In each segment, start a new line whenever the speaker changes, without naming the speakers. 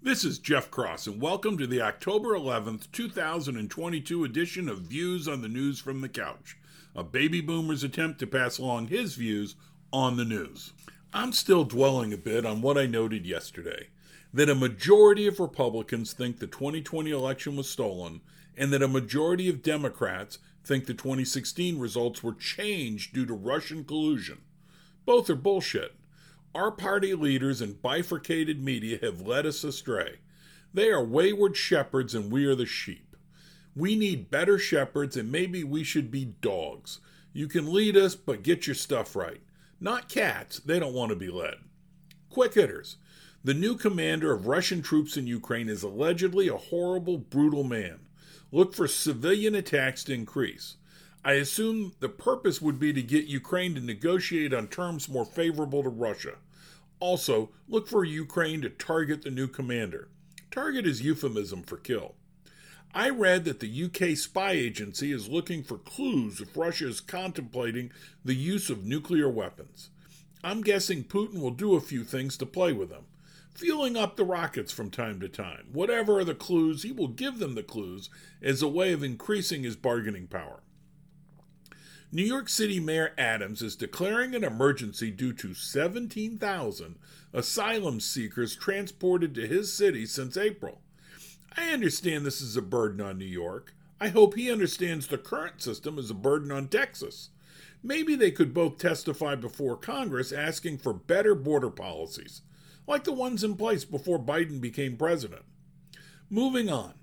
This is Jeff Cross, and welcome to the October 11th, 2022 edition of Views on the News from the Couch, a baby boomer's attempt to pass along his views on the news. I'm still dwelling a bit on what I noted yesterday that a majority of Republicans think the 2020 election was stolen, and that a majority of Democrats think the 2016 results were changed due to Russian collusion. Both are bullshit. Our party leaders and bifurcated media have led us astray. They are wayward shepherds and we are the sheep. We need better shepherds and maybe we should be dogs. You can lead us, but get your stuff right. Not cats, they don't want to be led. Quick hitters. The new commander of Russian troops in Ukraine is allegedly a horrible, brutal man. Look for civilian attacks to increase. I assume the purpose would be to get Ukraine to negotiate on terms more favorable to Russia. Also, look for Ukraine to target the new commander. Target is euphemism for kill. I read that the UK spy agency is looking for clues if Russia is contemplating the use of nuclear weapons. I'm guessing Putin will do a few things to play with them, fueling up the rockets from time to time. Whatever are the clues, he will give them the clues as a way of increasing his bargaining power. New York City Mayor Adams is declaring an emergency due to 17,000 asylum seekers transported to his city since April. I understand this is a burden on New York. I hope he understands the current system is a burden on Texas. Maybe they could both testify before Congress asking for better border policies, like the ones in place before Biden became president. Moving on.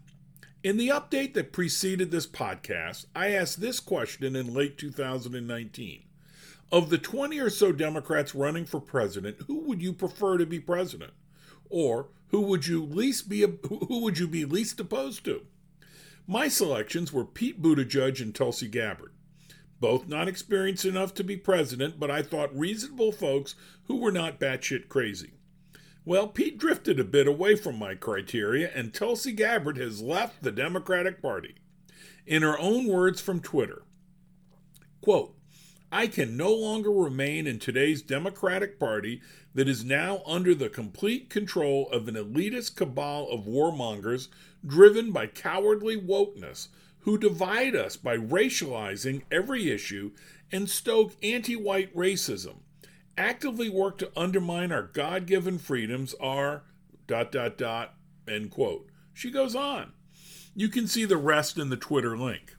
In the update that preceded this podcast, I asked this question in late 2019. Of the 20 or so Democrats running for president, who would you prefer to be president? Or who would you least be who would you be least opposed to? My selections were Pete Buttigieg and Tulsi Gabbard. Both not experienced enough to be president, but I thought reasonable folks who were not batshit crazy. Well, Pete drifted a bit away from my criteria, and Tulsi Gabbard has left the Democratic Party. In her own words from Twitter, quote, I can no longer remain in today's Democratic Party that is now under the complete control of an elitist cabal of warmongers driven by cowardly wokeness who divide us by racializing every issue and stoke anti white racism actively work to undermine our God given freedoms are dot dot dot end quote. She goes on. You can see the rest in the Twitter link.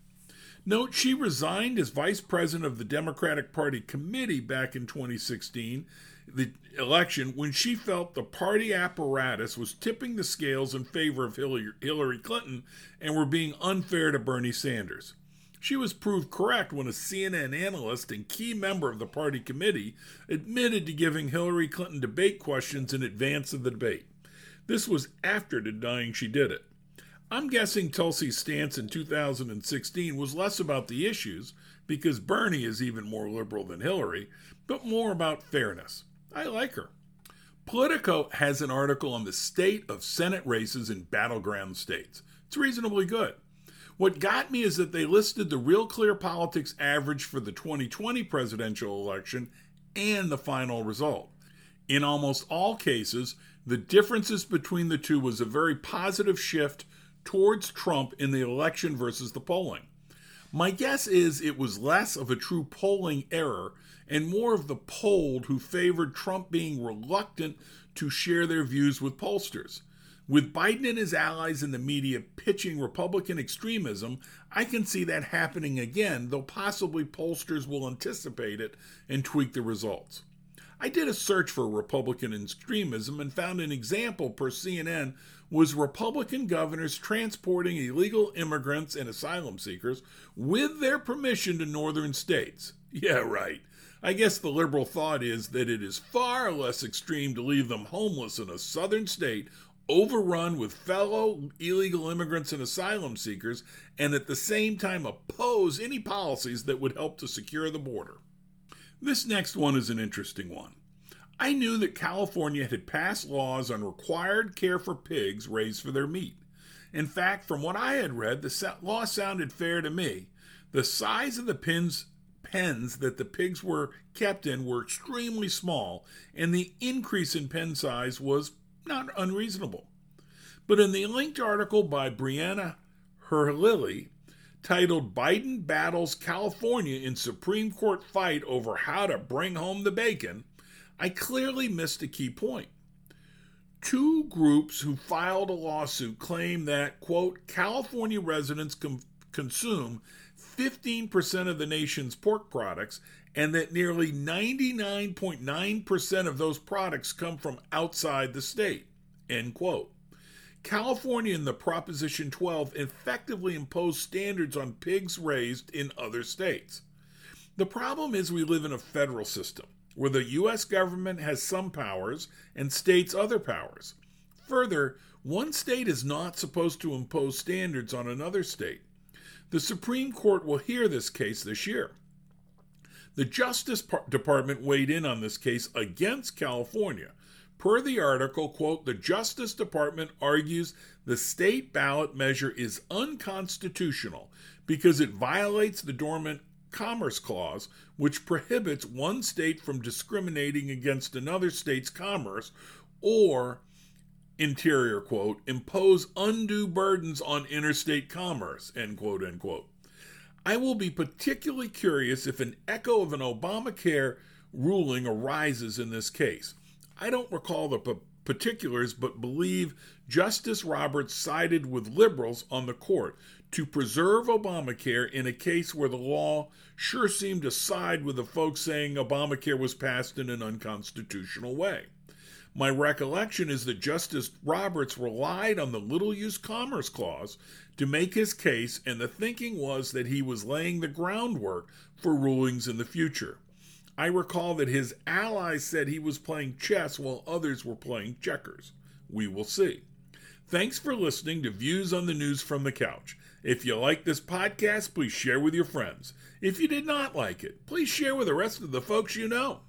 Note she resigned as vice president of the Democratic Party committee back in 2016, the election, when she felt the party apparatus was tipping the scales in favor of Hillary Clinton and were being unfair to Bernie Sanders. She was proved correct when a CNN analyst and key member of the party committee admitted to giving Hillary Clinton debate questions in advance of the debate. This was after denying she did it. I'm guessing Tulsi's stance in 2016 was less about the issues, because Bernie is even more liberal than Hillary, but more about fairness. I like her. Politico has an article on the state of Senate races in battleground states. It's reasonably good. What got me is that they listed the Real Clear Politics average for the 2020 presidential election and the final result. In almost all cases, the differences between the two was a very positive shift towards Trump in the election versus the polling. My guess is it was less of a true polling error and more of the polled who favored Trump being reluctant to share their views with pollsters. With Biden and his allies in the media pitching Republican extremism, I can see that happening again, though possibly pollsters will anticipate it and tweak the results. I did a search for Republican extremism and found an example per CNN was Republican governors transporting illegal immigrants and asylum seekers with their permission to northern states. Yeah, right. I guess the liberal thought is that it is far less extreme to leave them homeless in a southern state overrun with fellow illegal immigrants and asylum seekers, and at the same time oppose any policies that would help to secure the border. This next one is an interesting one. I knew that California had passed laws on required care for pigs raised for their meat. In fact, from what I had read, the law sounded fair to me. The size of the pins pens that the pigs were kept in were extremely small, and the increase in pen size was not unreasonable. But in the linked article by Brianna Herlihy, titled Biden Battles California in Supreme Court Fight Over How to Bring Home the Bacon, I clearly missed a key point. Two groups who filed a lawsuit claim that, quote, California residents com- consume 15% of the nation's pork products and that nearly 99.9% of those products come from outside the state, end quote. California in the Proposition 12 effectively imposed standards on pigs raised in other states. The problem is we live in a federal system where the U.S. government has some powers and states other powers. Further, one state is not supposed to impose standards on another state. The Supreme Court will hear this case this year. The Justice Department weighed in on this case against California. Per the article, quote, the Justice Department argues the state ballot measure is unconstitutional because it violates the Dormant Commerce Clause, which prohibits one state from discriminating against another state's commerce or, interior quote, impose undue burdens on interstate commerce, end quote, end quote. I will be particularly curious if an echo of an Obamacare ruling arises in this case. I don't recall the p- particulars, but believe Justice Roberts sided with liberals on the court to preserve Obamacare in a case where the law sure seemed to side with the folks saying Obamacare was passed in an unconstitutional way. My recollection is that Justice Roberts relied on the Little Use Commerce Clause to make his case, and the thinking was that he was laying the groundwork for rulings in the future. I recall that his allies said he was playing chess while others were playing checkers. We will see. Thanks for listening to Views on the News from the Couch. If you like this podcast, please share with your friends. If you did not like it, please share with the rest of the folks you know.